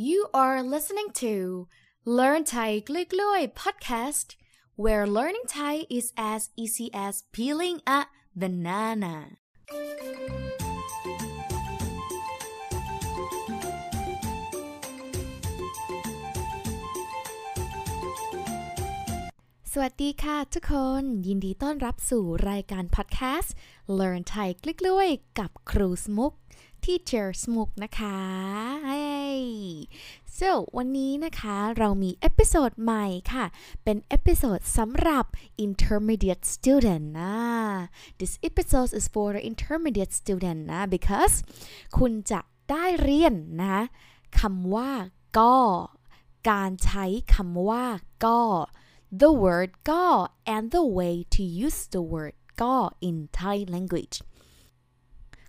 You are listening to Learn Thai กล้วยๆ podcast where learning Thai is as easy as peeling a banana สวัสดีค่ะทุกคน ยินดีต้อนรับสู่รายการพอดแคสต์ Learn Thai กล้วยๆกับครูสมุก Teacher สมุกนะคะ hey so วันนี้นะคะเรามีเอพิโซดใหม่ค่ะ เป็นเอพิโซดสำหรับ intermediate student นะ this episode is for the intermediate student นะ because คุณจะได้เรียนนะคำว่าก็ การใช้คำว่าก็ the word ก็ and the way to use the word ก็ in Thai language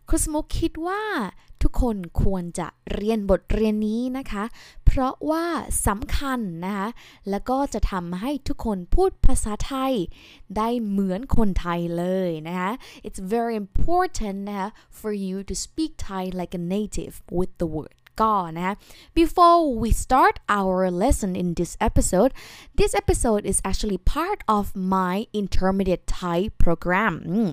ครูสมุกคิดว่าทุกคนควรจะเรียนบทเรียนนี้นะคะ เพราะว่าสำคัญนะคะ แล้วก็จะทำให้ทุกคนพูดภาษาไทย ได้เหมือนคนไทยเลยนะคะ It's very important นะคะ for you to speak Thai like a native with the word ก็นะคะ Before we start our lesson in this episode this episode is actually part of my intermediate Thai program Mm.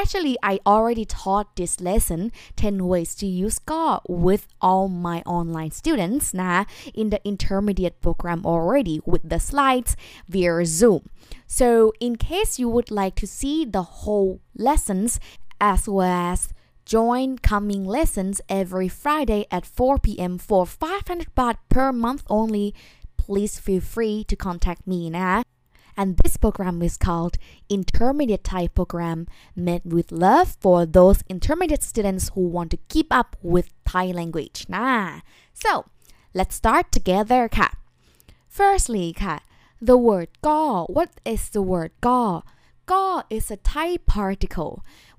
actually I already taught this lesson 10 ways to use ก็ with all my online students นะคะ in the intermediate program already with the slides via Zoom so in case you would like to see the whole lessons as well as Join coming lessons every Friday at 4 p.m. for 500 baht per month only. Please feel free to contact meนะ And this program is called Intermediate Thai Program, made with love for those intermediate students who want to keep up with Thai language นะ So let's start together ค่ะ Firstly ค่ะ the word ก็ what is the word ก็ ก็ is a Thai particle.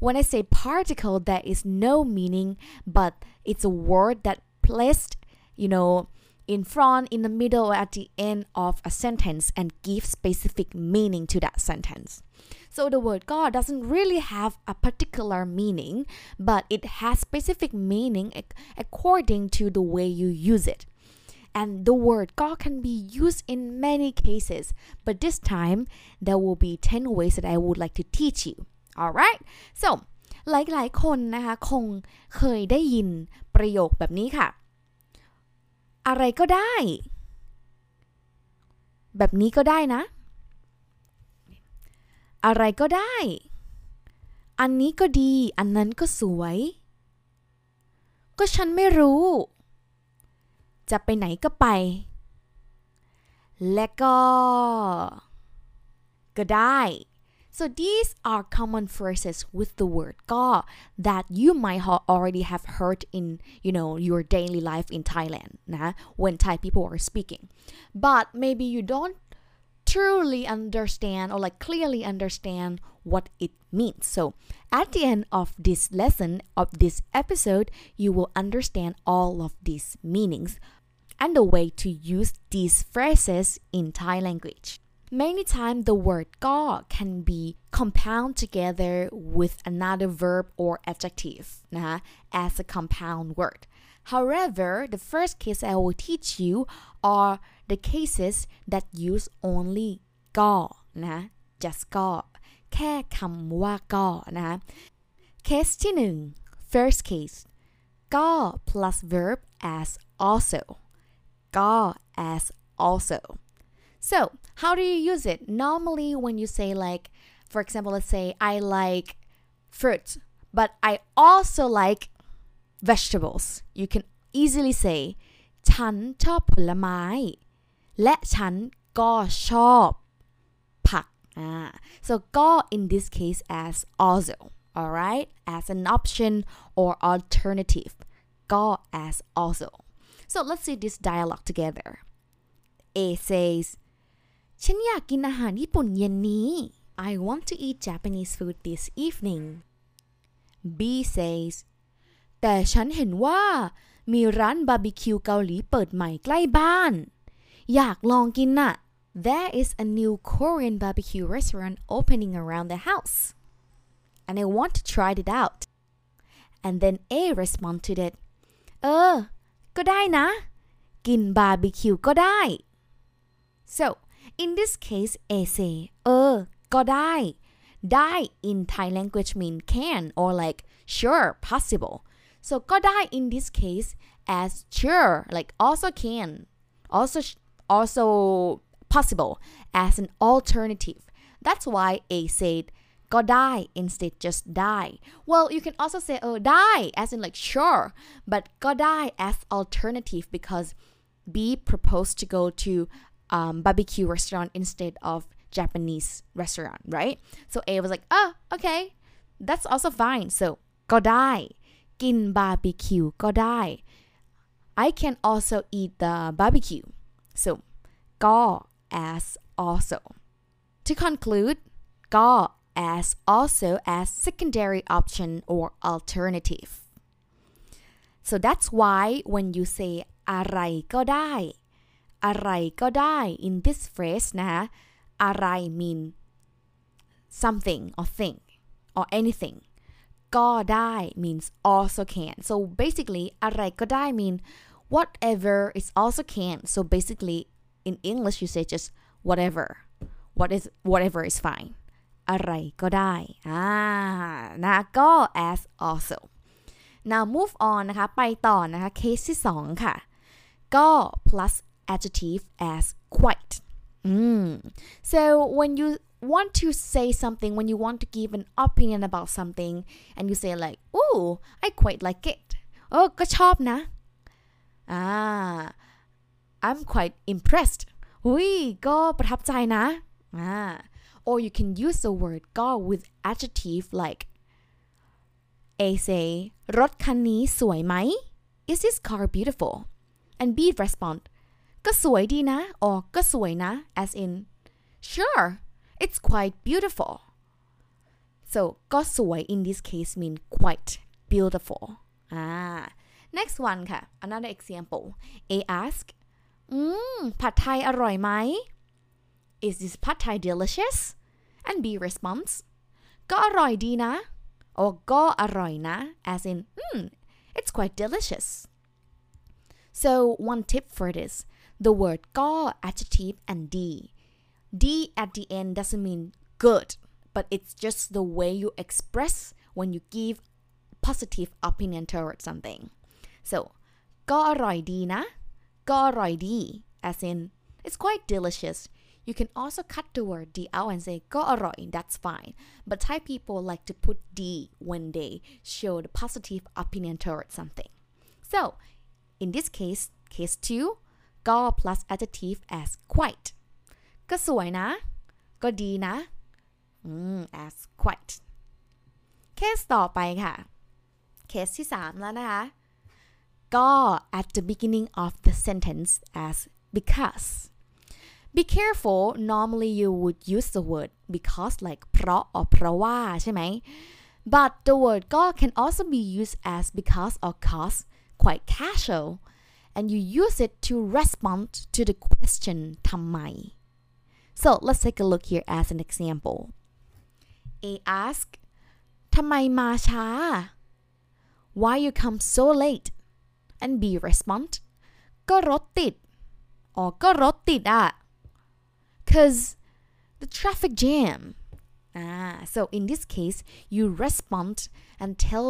When I say particle there is no meaning but it's a word that placed you know in front in the middle or at the end of a sentence and give specific meaning to that sentence. So the word God doesn't really have a particular meaning but it has specific meaning according to the way you use it and the word God can be used in many cases but this time there will be 10 ways that I would like to teach you alright so หลายๆ คนนะคะ คงเคยได้ยินประโยคแบบนี้ค่ะ อะไรก็ได้ แบบนี้ก็ได้นะ อะไรก็ได้ อันนี้ก็ดี อันนั้นก็สวย ก็ฉันไม่รู้ จะไปไหนก็ไป และก็ ก็ได้ so these are common phrases with the word ก็ that you might ha- already have heard in you know your daily life in Thailand นะ when Thai people are speaking but maybe you don't truly understand or like clearly understand what it means. So, at the end of this lesson, of this episode, you will understand all of these meanings and the way to use these phrases in Thai language. Many times, the word ga can be compound together with another verb or adjective nah, as a compound word. However, the first case I will teach you are the cases that use only ก็นะ just ก็ แค่คำว่าก็นะ case ที่หนึ่ง first case ก็ plus verb as also ก็ as also so how do you use it normally when you say like for example let's say I like fruit but I also like vegetables you can easily say ฉันชอบผลไม้ และฉันก็ชอบผักอ่า so ก็ in this case as also alright as an option or alternative ก็ as also so let's see this dialogue together A says ฉันอยากกินอาหารญี่ปุ่นเย็นนี้ I want to eat Japanese food this evening B says แต่ฉันเห็นว่ามีร้านบาร์บีคิวเกาหลีเปิดใหม่ใกล้บ้าน อยากลองกินน่ะ There is a new Korean barbecue restaurant opening around the house and I want to try it out and then A responded to it เออ ก็ได้นะ กินบาร์บีคิวก็ได้ so in this case A say เออ ก็ได้ ได้ in Thai language mean can or like sure possible so ก็ได้ in this case as sure like also can also also possible as an alternative that's why A said ก็ได้ instead just die well you can also say oh die as in like sure but ก็ได้ as alternative because B proposed to go to um, barbecue restaurant instead of Japanese restaurant right so A was like oh okay that's also fine so ก็ได้ กินบาร์บีคิวก็ได้ I can also eat the barbecue so ก็ as also to conclude ก็ as also as secondary option or alternative so that's why when you say อะไรก็ได้ อะไรก็ได้ in this phrase นะคะอะไร mean something or thing or anything ก็ได้ means also can so basically อะไรก็ได้ mean whatever is also can so basically in English you say just whatever what is whatever is fine อะไรก็ได้อ่านะก็ as also now move on นะคะ ไปต่อนะคะ case ที่ 2 ค่ะ ก็ plus adjective as quite mm. so when you want to say something when you want to give an opinion about something and you say like oh I quite like it เออก็ชอบนะอ่า I'm quite impressed หุยก็ประทับใจนะอ่า or you can use the word ก็ with adjective like A say รถคันนี้สวยไหม Is this car beautiful and B respond ก็สวยดีนะ or ก็สวยนะ as in sure it's quite beautiful so ก็สวย in this case mean quite beautiful ah next one ค่ะ another example A ask อืม ผัดไทยอร่อยไหม Is this pad thai delicious and B responds, Go or Go as in, hmm, it's quite delicious. So one tip for this, the word go adjective and d. D at the end doesn't mean good, but it's just the way you express when you give positive opinion towards something. So, go aroy di na, as in, it's quite delicious. you can also cut the word D out and say ก็อร่อย that's fine but Thai people like to put D when they show the positive opinion towards something so in this case case 2ก็ plus adjective as quite ก็สวยนะ ก็ดีนะ mm, as quite เคสต่อไปค่ะ เคสที่ 3 แล้วนะคะ ก็ at the beginning of the sentence as because be careful normally you would use the word because like เพราะ or เพราะว่าใช่ไหม but the word ก็ can also be used as because or cause quite casual and you use it to respond to the question ทำไม so let's take a look here as an example A ask ทำไมมาช้า why you come so late and B respond ก็รถติด or ก็รถติดอะ Cause the traffic jam ah so in this case you respond and tell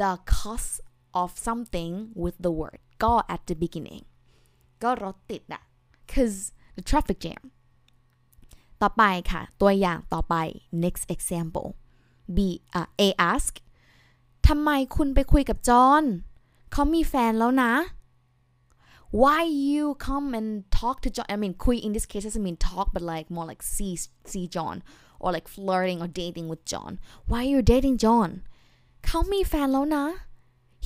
the cause of something with the word ก็ at the beginning ก็รถติดอะ cause the traffic jam ต่อไปค่ะ ตัวอย่างต่อไป next example B อะ A ask ทำไมคุณไปคุยกับจอห์นเขามีแฟนแล้วนะ why you come and talk to John I mean คุย in this case doesn't mean talk but like more like see see John or like flirting or dating with John why you dating John เขามีแฟนแล้วนะ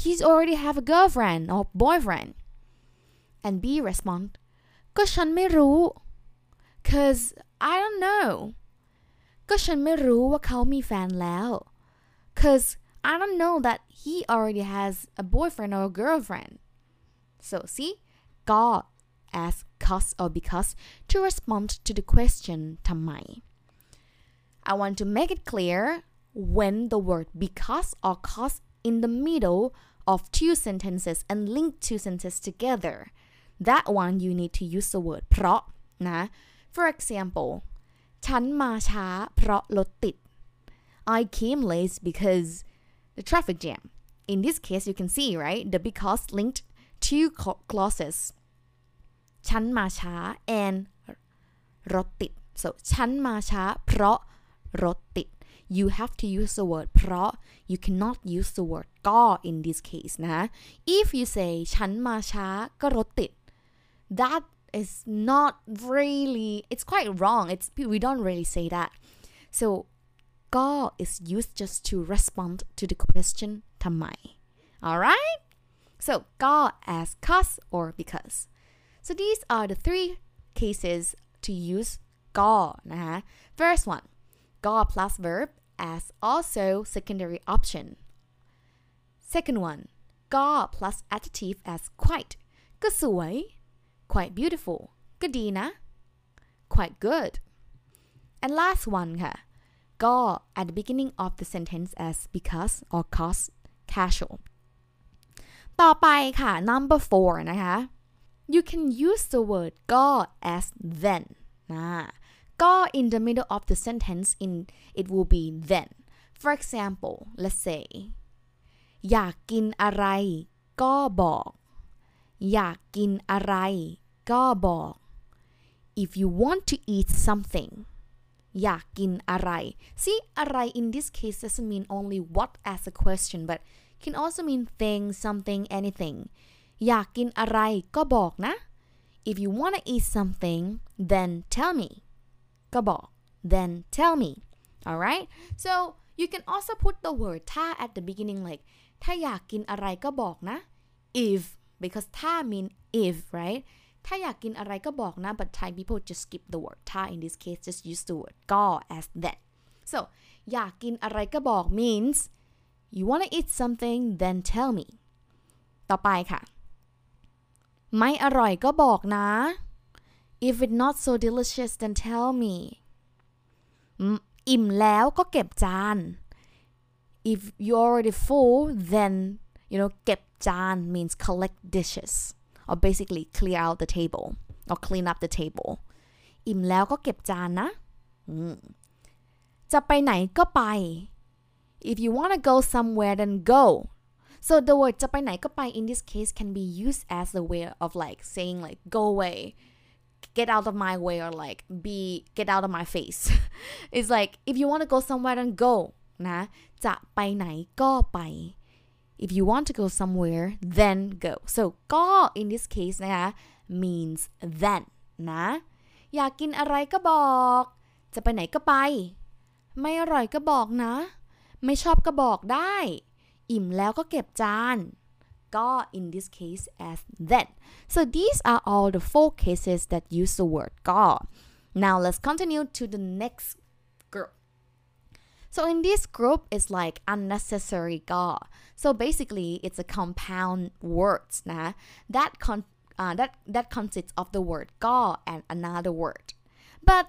he's already have a girlfriend or boyfriend and B respond ก็ฉันไม่รู้ cause I don't know ก็ฉันไม่รู้ว่าเขามีแฟนแล้ว cause I don't know that he already has a boyfriend or a girlfriend so see God as cause or because to respond to the question ทำไม I want to make it clear when the word because or cause in the middle of two sentences and link two sentences together that one you need to use the word เพราะนะ for example ฉันมาช้าเพราะรถติด I came late because the traffic jam in this case you can see right the because linked two clauses ฉันมาช้า and รถติด so ฉันมาช้าเพราะรถติด you have to use the word เพราะ you cannot use the word ก็ in this case นะ if you say ฉันมาช้าก็รถติด that is not really it's quite wrong it's we don't really say that so ก็ is used just to respond to the question ทำไม alright so ก็ as cause or because so these are the three cases to use ก็นะคะ first one ก็ plus verb as also secondary option second one ก็ plus adjective as quite ก็สวย quite beautiful ก็ดีนะ quite good and last one ค่ะก็ at the beginning of the sentence as because or cause casual ต่อไปค่ะ number four นะคะ you can use the word ก็ as then นะก็ in the middle of the sentence in it will be then for example let's say อยากกินอะไรก็บอก อยากกินอะไรก็บอก if you want to eat something อยากกินอะไร see อะไร in this case doesn't mean only what as a question but can also mean thing something anything อยากกินอะไรก็บอกนะ if you want to eat something then tell me ก็บอก then tell me alright so you can also put the word ถ้า at the beginning like ถ้าอยากกินอะไรก็บอกนะ if because ถ้า mean if right ถ้าอยากกินอะไรก็บอกนะ but Thai people just skip the word ถ้า in this case just use the word ก็ as that so อยากกินอะไรก็บอก means you wanna eat something then tell me ต่อไปค่ะ ไม่อร่อยก็บอกนะ if it not so delicious then tell me อิ่มแล้วก็เก็บจาน if you already full then you know เก็บจาน means collect dishes or basically clear out the table or clean up the table อิ่มแล้วก็เก็บจานนะ จะไปไหนก็ไป if you want to go somewhere then go so the word จะไปไหนก็ไป in this case can be used as a way of like saying like go away get out of my way or like be get out of my face it's like if you want to go somewhere then go นะจะไปไหนก็ไป if you want to go somewhere then go so ก็ in this case นะคะ means then นะอยากกินอะไรก็บอก จะไปไหนก็ไป ไม่อร่อยก็บอกนะ ไม่ชอบก็บอกได้ อิ่มแล้วก็เก็บจาน ก็ in this case as then so these are all the four cases that use the word ก็ now let's continue to the next group so in this group it's like unnecessary ก็ so basically it's a compound words นะ that con uh, that that consists of the word ก็ and another word but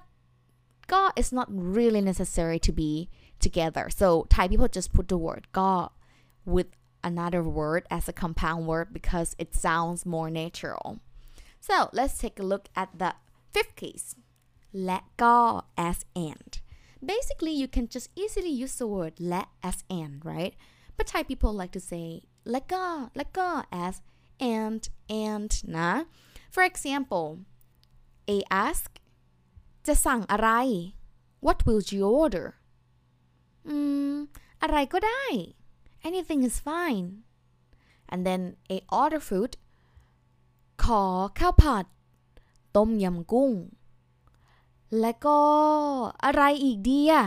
ก็ is not really necessary to be together so Thai people just put the word ก็ with another word as a compound word because it sounds more natural so let's take a look at the fifth case และก็ as and basically you can just easily use the word และ as and right but Thai people like to say และก็และก็ as and and นะ for example A ask จะสั่งอะไร what will you order อืมอะไรก็ได้ anything is fine and then A order food ขอข้าวผัด ต้มยำกุ้ง และก็อะไรอีกดีอะ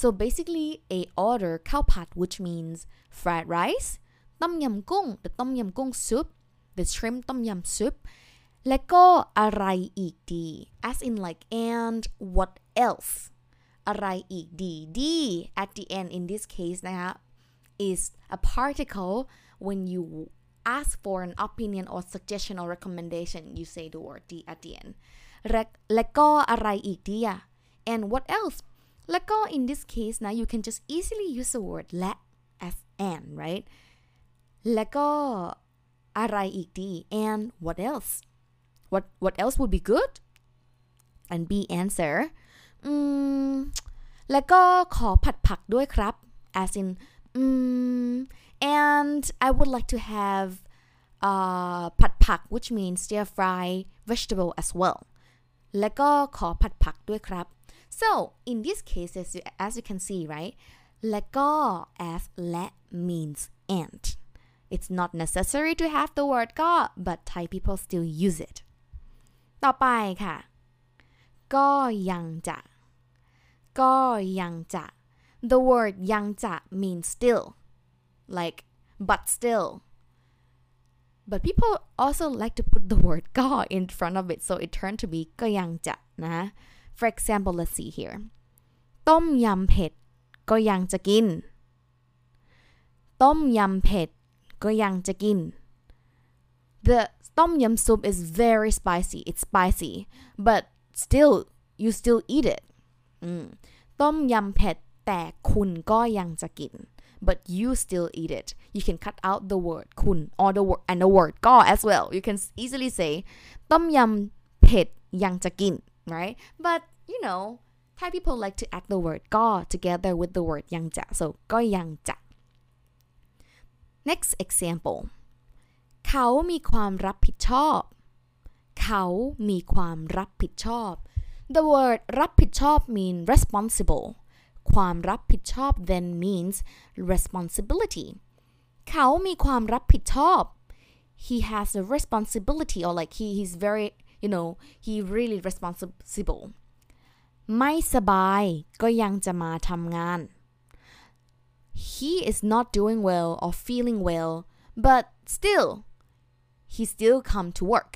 so basically A order ข้าวผัด which means fried rice ต้มยำกุ้ง the ต้มยำกุ้ง soup the shrimp ต้มยำ soup และก็อะไรอีกดี as in like and what else อะไรอีกดี D at the end in this case นะคะ is a particle when you ask for an opinion or suggestion or recommendation you say the word D at the end และก็อะไรอีกดีอะ and what else และก็ in this case นะ you can just easily use the word และ as and right และก็อะไรอีกดี and what else what what else would be good and B answer อืม แล้วก็ขอผัดผักด้วยครับ as in mm, and I would like to have uh, ผัดผัก which means stir fry vegetable as well แล้วก็ขอผัดผักด้วยครับ so in this case as you, as you can see right แล้วก็ as และ means and it's not necessary to have the word ก็ but Thai people still use it ต่อไปค่ะ ก็ยังจะ ก็ยังจะ the word ยังจะ means still like but still but people also like to put the word ก็ in front of it so it turned to be ก็ยังจะนะ for example let's see here ต้มยำเผ็ด ก็ยังจะกิน ต้มยำเผ็ด ก็ยังจะกิน the tom yum soup is very spicy it's spicy but still you still eat it ต้มยำเผ็ดแต่คุณก็ยังจะกิน but you still eat it you can cut out the word คุณ or the word and the word ก็ as well you can easily say ต้มยำเผ็ดยังจะกิน right but you know Thai people like to add the word ก็ together with the word ยังจะ so ก็ยังจะ next example เขามีความรับผิดชอบ เขามีความรับผิดชอบ the word รับผิดชอบ mean responsible ความรับผิดชอบ then means responsibility เขามีความรับผิดชอบ he has a responsibility or like he is very you know he really responsible ไม่สบายก็ยังจะมาทำงาน he is not doing well or feeling well but still he still come to work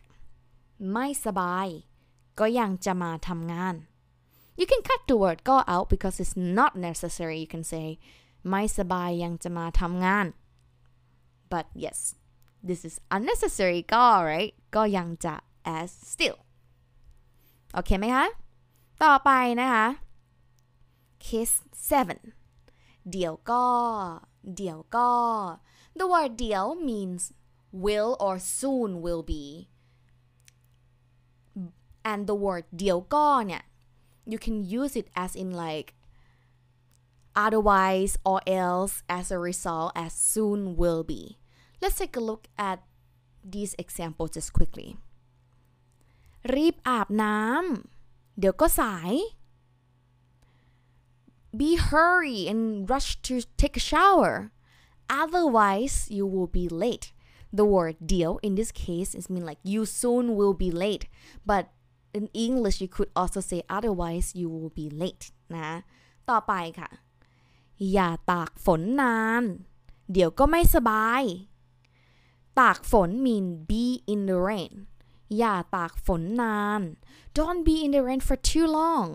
ไม่สบาย ก็ยังจะมาทำงาน you can cut the word go out because it's not necessary you can say ไม่สบายยังจะมาทำงาน but yes this is unnecessary ก็ right ก็ยังจะ as still โอเคไหมคะ ต่อไปนะคะ case 7 เดี๋ยวก็ เดี๋ยวก็ the word เดี๋ยว means will or soon will be and the word เดี๋ยวก็เนี่ย you can use it as in like otherwise or else as a result as soon will be let's take a look at these examples just quickly รีบอาบน้ำเดี๋ยวก็สาย be hurry and rush to take a shower otherwise you will be late the word deal in this case is mean like you soon will be late but in English you could also say otherwise you will be late นะ ต่อไปค่ะ อย่าตากฝนนาน เดี๋ยวก็ไม่สบาย ตากฝน mean be in the rain อย่าตากฝนนาน don't be in the rain for too long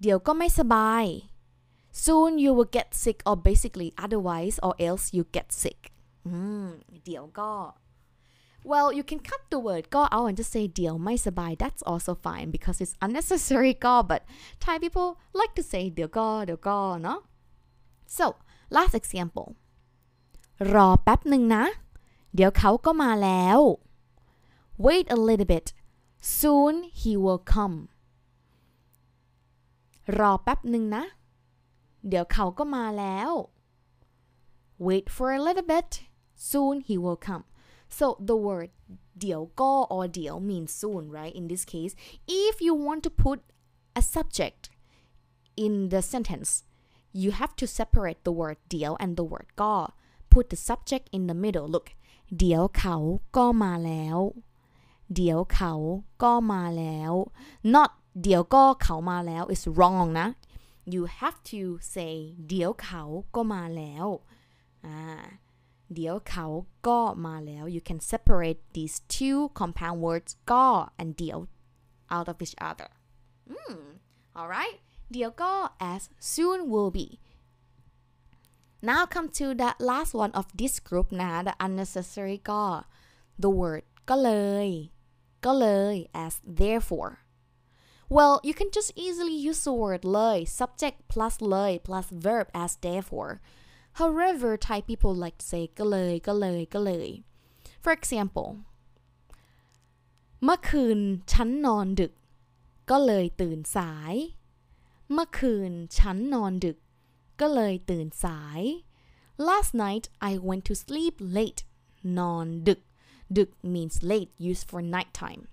เดี๋ยวก็ไม่สบาย soon you will get sick or basically otherwise or else you get sick เดี๋ยวก็ well you can cut the word ก็ out and just say เดี๋ยวไม่สบาย that's also fine because it's unnecessary ก็ but Thai people like to say เดี๋ยวก็เดี๋ยวก็เนาะ so last example รอแป๊บหนึ่งนะ เดี๋ยวเขาก็มาแล้ว wait a little bit soon he will come รอแป๊บหนึ่งนะ เดี๋ยวเขาก็มาแล้ว wait for a little bit soon he will come so the word เดี๋ยวก็ or เดี๋ยว means soon right in this case if you want to put a subject in the sentence you have to separate the word เดี๋ยว and the word ก็ put the subject in the middle look เดี๋ยวเขาก็มาแล้ว เดี๋ยวเขาก็มาแล้ว not เดี๋ยวก็เขามาแล้ว is wrong นะ you have to say เดี๋ยวเขาก็มาแล้วอ่า เดี๋ยวเขาก็มาแล้ว you can separate these two compound words ก็ and เดี๋ยว out of each other mm, alright เดี๋ยวก็ as soon will be now come to the last one of this group นะ the unnecessary ก็ the word ก็เลย ก็เลย as therefore well you can just easily use the word เลย subject plus เลย plus verb as therefore however Thai people like to say ก็เลย ก็เลย ก็เลย for example เมื่อคืนฉันนอนดึก ก็เลยตื่นสาย เมื่อคืนฉันนอนดึก ก็เลยตื่นสาย Last night I went to sleep late นอนดึก ดึก means late used for night time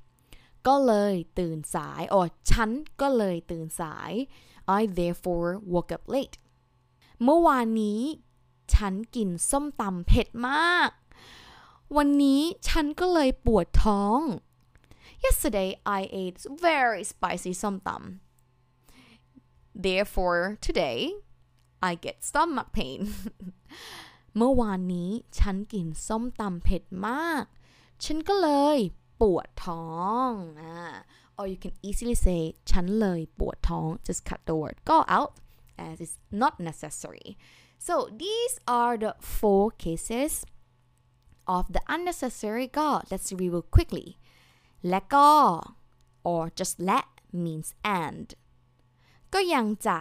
ก็เลยตื่นสาย or ฉันก็เลยตื่นสาย I therefore woke up late เมื่อวานนี้ ฉันกินส้มตำเผ็ดมาก วันนี้ฉันก็เลยปวดท้อง Yesterday I ate very spicy ส้มตำ Therefore today I get stomach pain เมื่อวานนี้ฉันกินส้มตำเผ็ดมาก ฉันก็เลยปวดท้อง or you can easily say ฉันเลยปวดท้อง just cut the word go out as it's not necessary so these are the four cases of the unnecessary go let's review quickly และก็ or just และ means and ก็ยังจะ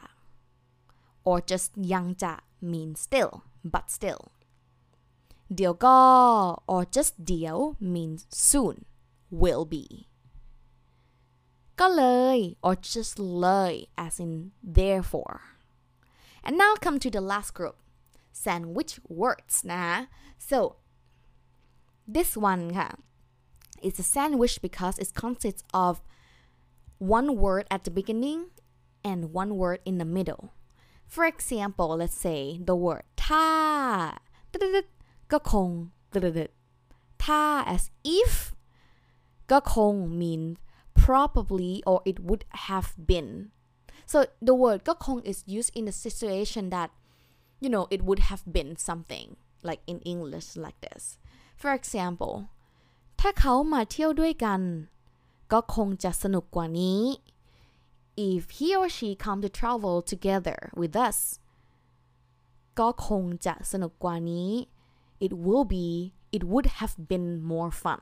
or just ยังจะ means still but still เดี๋ยวก็ or just เดี๋ยว means soon will be ก็เลย or just เลย as in therefore and now come to the last group sandwich words นะ so this one ค่ะ is a sandwich because it consists of one word at the beginning and one word in the middle for example let's say the word ถ้าก็คงถ้า as if ก็คง means probably or it would have been so the word ก็คง is used in a situation that you know it would have been something like in English like this for example ถ้าเขามาเที่ยวด้วยกัน ก็คงจะสนุกกว่านี้ if he or she come to travel together with us ก็คงจะสนุกกว่านี้ it will be it would have been more fun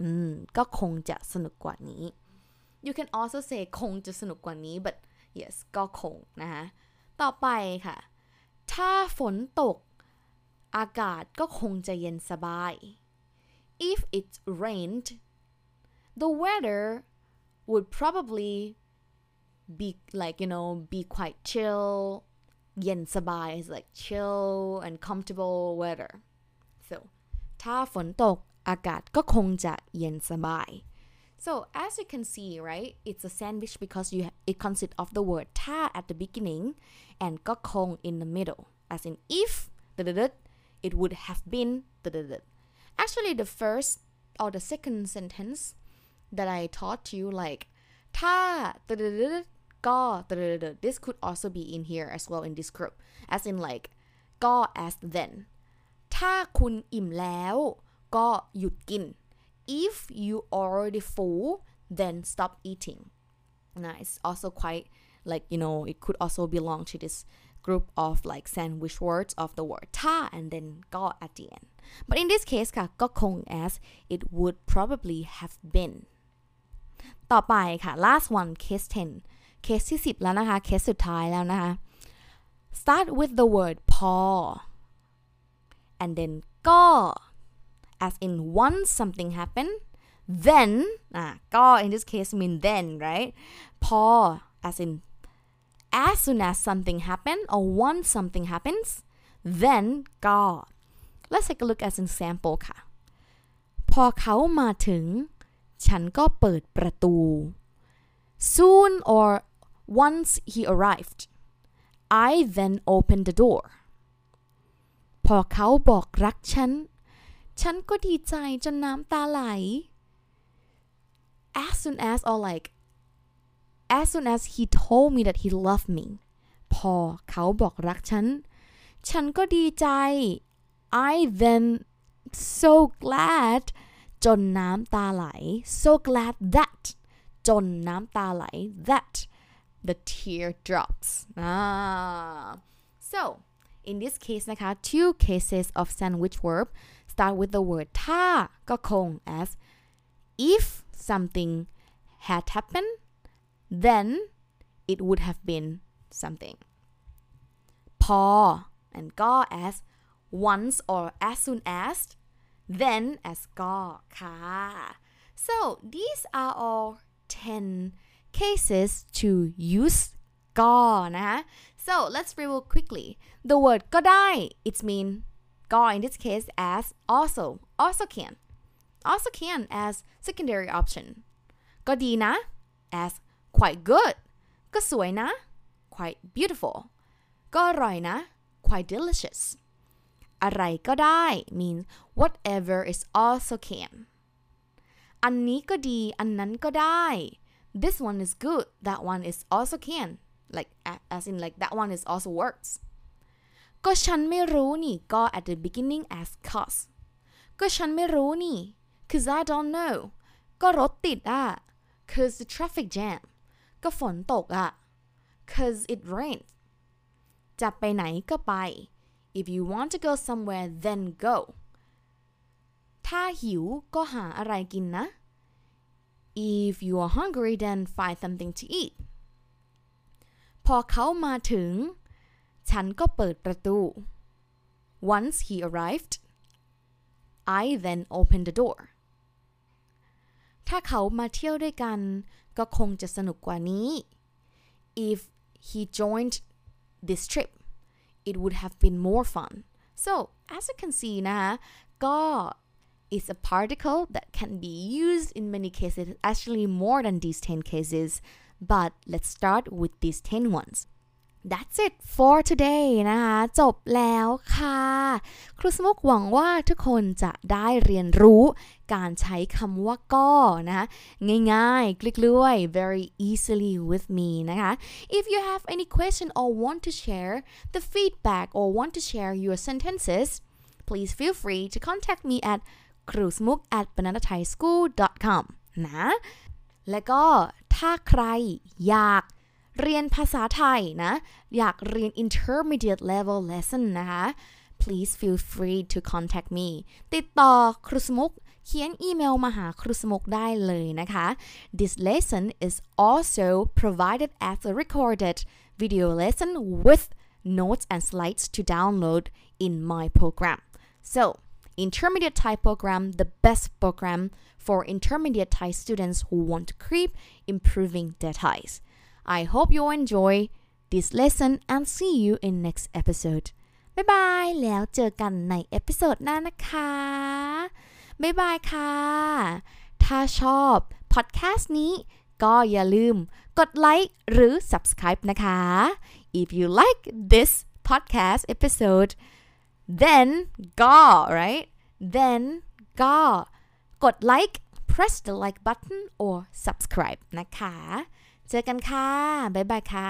อืมก็คงจะสนุกกว่านี้ you can also say คงจะสนุกกว่านี้ but yes ก็คงนะคะต่อไปค่ะ ถ้าฝนตก อากาศก็คงจะเย็นสบาย if it rained the weather would probably be like you know be quite chill เย็นสบาย is like chill and comfortable weather so ถ้าฝนตกอากาศก็คงจะเย็นสบาย so as you can see right it's a sandwich because you it consists of the word ถ้า at the beginning and ก็คง in the middle as in if it would have been actually the first or the second sentence that I taught you like ถ้า ก็ this could also be in here as well in this group as in like ก็ as then ถ้าคุณอิ่มแล้ว ก็หยุดกิน if you already full then stop eating now it's also quite like you know it could also belong to this group of like sandwich words of the word ถ้า and then ก็ at the end but in this case ค่ะก็คง as it would probably have been ต่อไปค่ะ last one case 10 case ที่ 10 แล้วนะคะ case สุดท้ายแล้วนะคะ start with the word พอ and then ก็ as in once something happen then อ่ะก็ in this case mean then right พอ as in as soon as something happen or once something happens then ก็ let's take a look as an example ค่ะ พอเขามาถึง ฉันก็เปิดประตู soon or once he arrived I then opened the door พอเขาบอกรักฉัน ฉันก็ดีใจจนน้ำตาไหล as soon as or like as soon as he told me that he loved me พอเขาบอกรักฉัน ฉันก็ดีใจ I then so glad จนน้ำตาไหล so glad that จนน้ำตาไหล that the tear drops ah so in this case นะคะ two cases of sandwich verb start with the word ถ้าก็คง as if something had happened then it would have been something พอ and ก็ as once or as soon as then as ก็ค่ะ so these are all 10 cases to use ก็นะคะ so let's review quickly the word ก็ได้ it mean ก็ in this case as also also can also can as secondary option ก็ดีนะ as quite good ก็สวยนะ quite beautiful ก็อร่อยนะ quite delicious อะไรก็ได้ means whatever is also can อันนี้ก็ดี อันนั้นก็ได้ this one is good that one is also can like as in like that one is also works ก็ฉันไม่รู้นี่ก็ at the beginning as cause ก็ฉันไม่รู้นี่ cause I don't know ก็รถติดอะ cause the traffic jam ก็ฝนตกอะ cause it rains จะไปไหนก็ไป if you want to go somewhere then go ถ้าหิวก็หาอะไรกินนะ if you are hungry then find something to eat พอเขามาถึง ฉันก็เปิดประตู once he arrived I then opened the door ถ้าเขามาเที่ยวด้วยกัน ก็คงจะสนุกกว่านี้ if he joined this trip it would have been more fun so as you can see นะคะก็ is a particle that can be used in many cases actually more than these 10 cases but let's start with these 10 ones That's it for today นะคะ จบแล้วค่ะ ครูสมุกหวังว่าทุกคนจะได้เรียนรู้การใช้คำว่าก็นะคะง่ายๆ กลิกล้วย very easily with me นะคะ If you have any question or want to share the feedback or want to share your sentences please feel free to contact me at ครูสมุก at bananathaischool.com นะ และก็ถ้าใครอยาก เรียนภาษาไทยนะ อยากเรียน intermediate level lesson นะคะ please feel free to contact me ติดต่อครูสมุก เขียนอีเมลมาหาครูสมุกได้เลยนะคะ this lesson is also provided as a recorded video lesson with notes and slides to download in my program so intermediate Thai program the best program for intermediate Thai students who want to keep improving their Thais I hope you enjoy this lesson and see you in next episode บ๊ายบาย แล้วเจอกันในเอพิโซดหน้านะคะ บ๊ายบายค่ะ ถ้าชอบพอดแคสต์นี้ก็อย่าลืมกดไลค์หรือ subscribe นะคะ if you like this podcast episode then ก็ right then ก็กดไลค์ press the like button or subscribe นะคะ เจอกันค่ะ บ๊ายบายค่ะ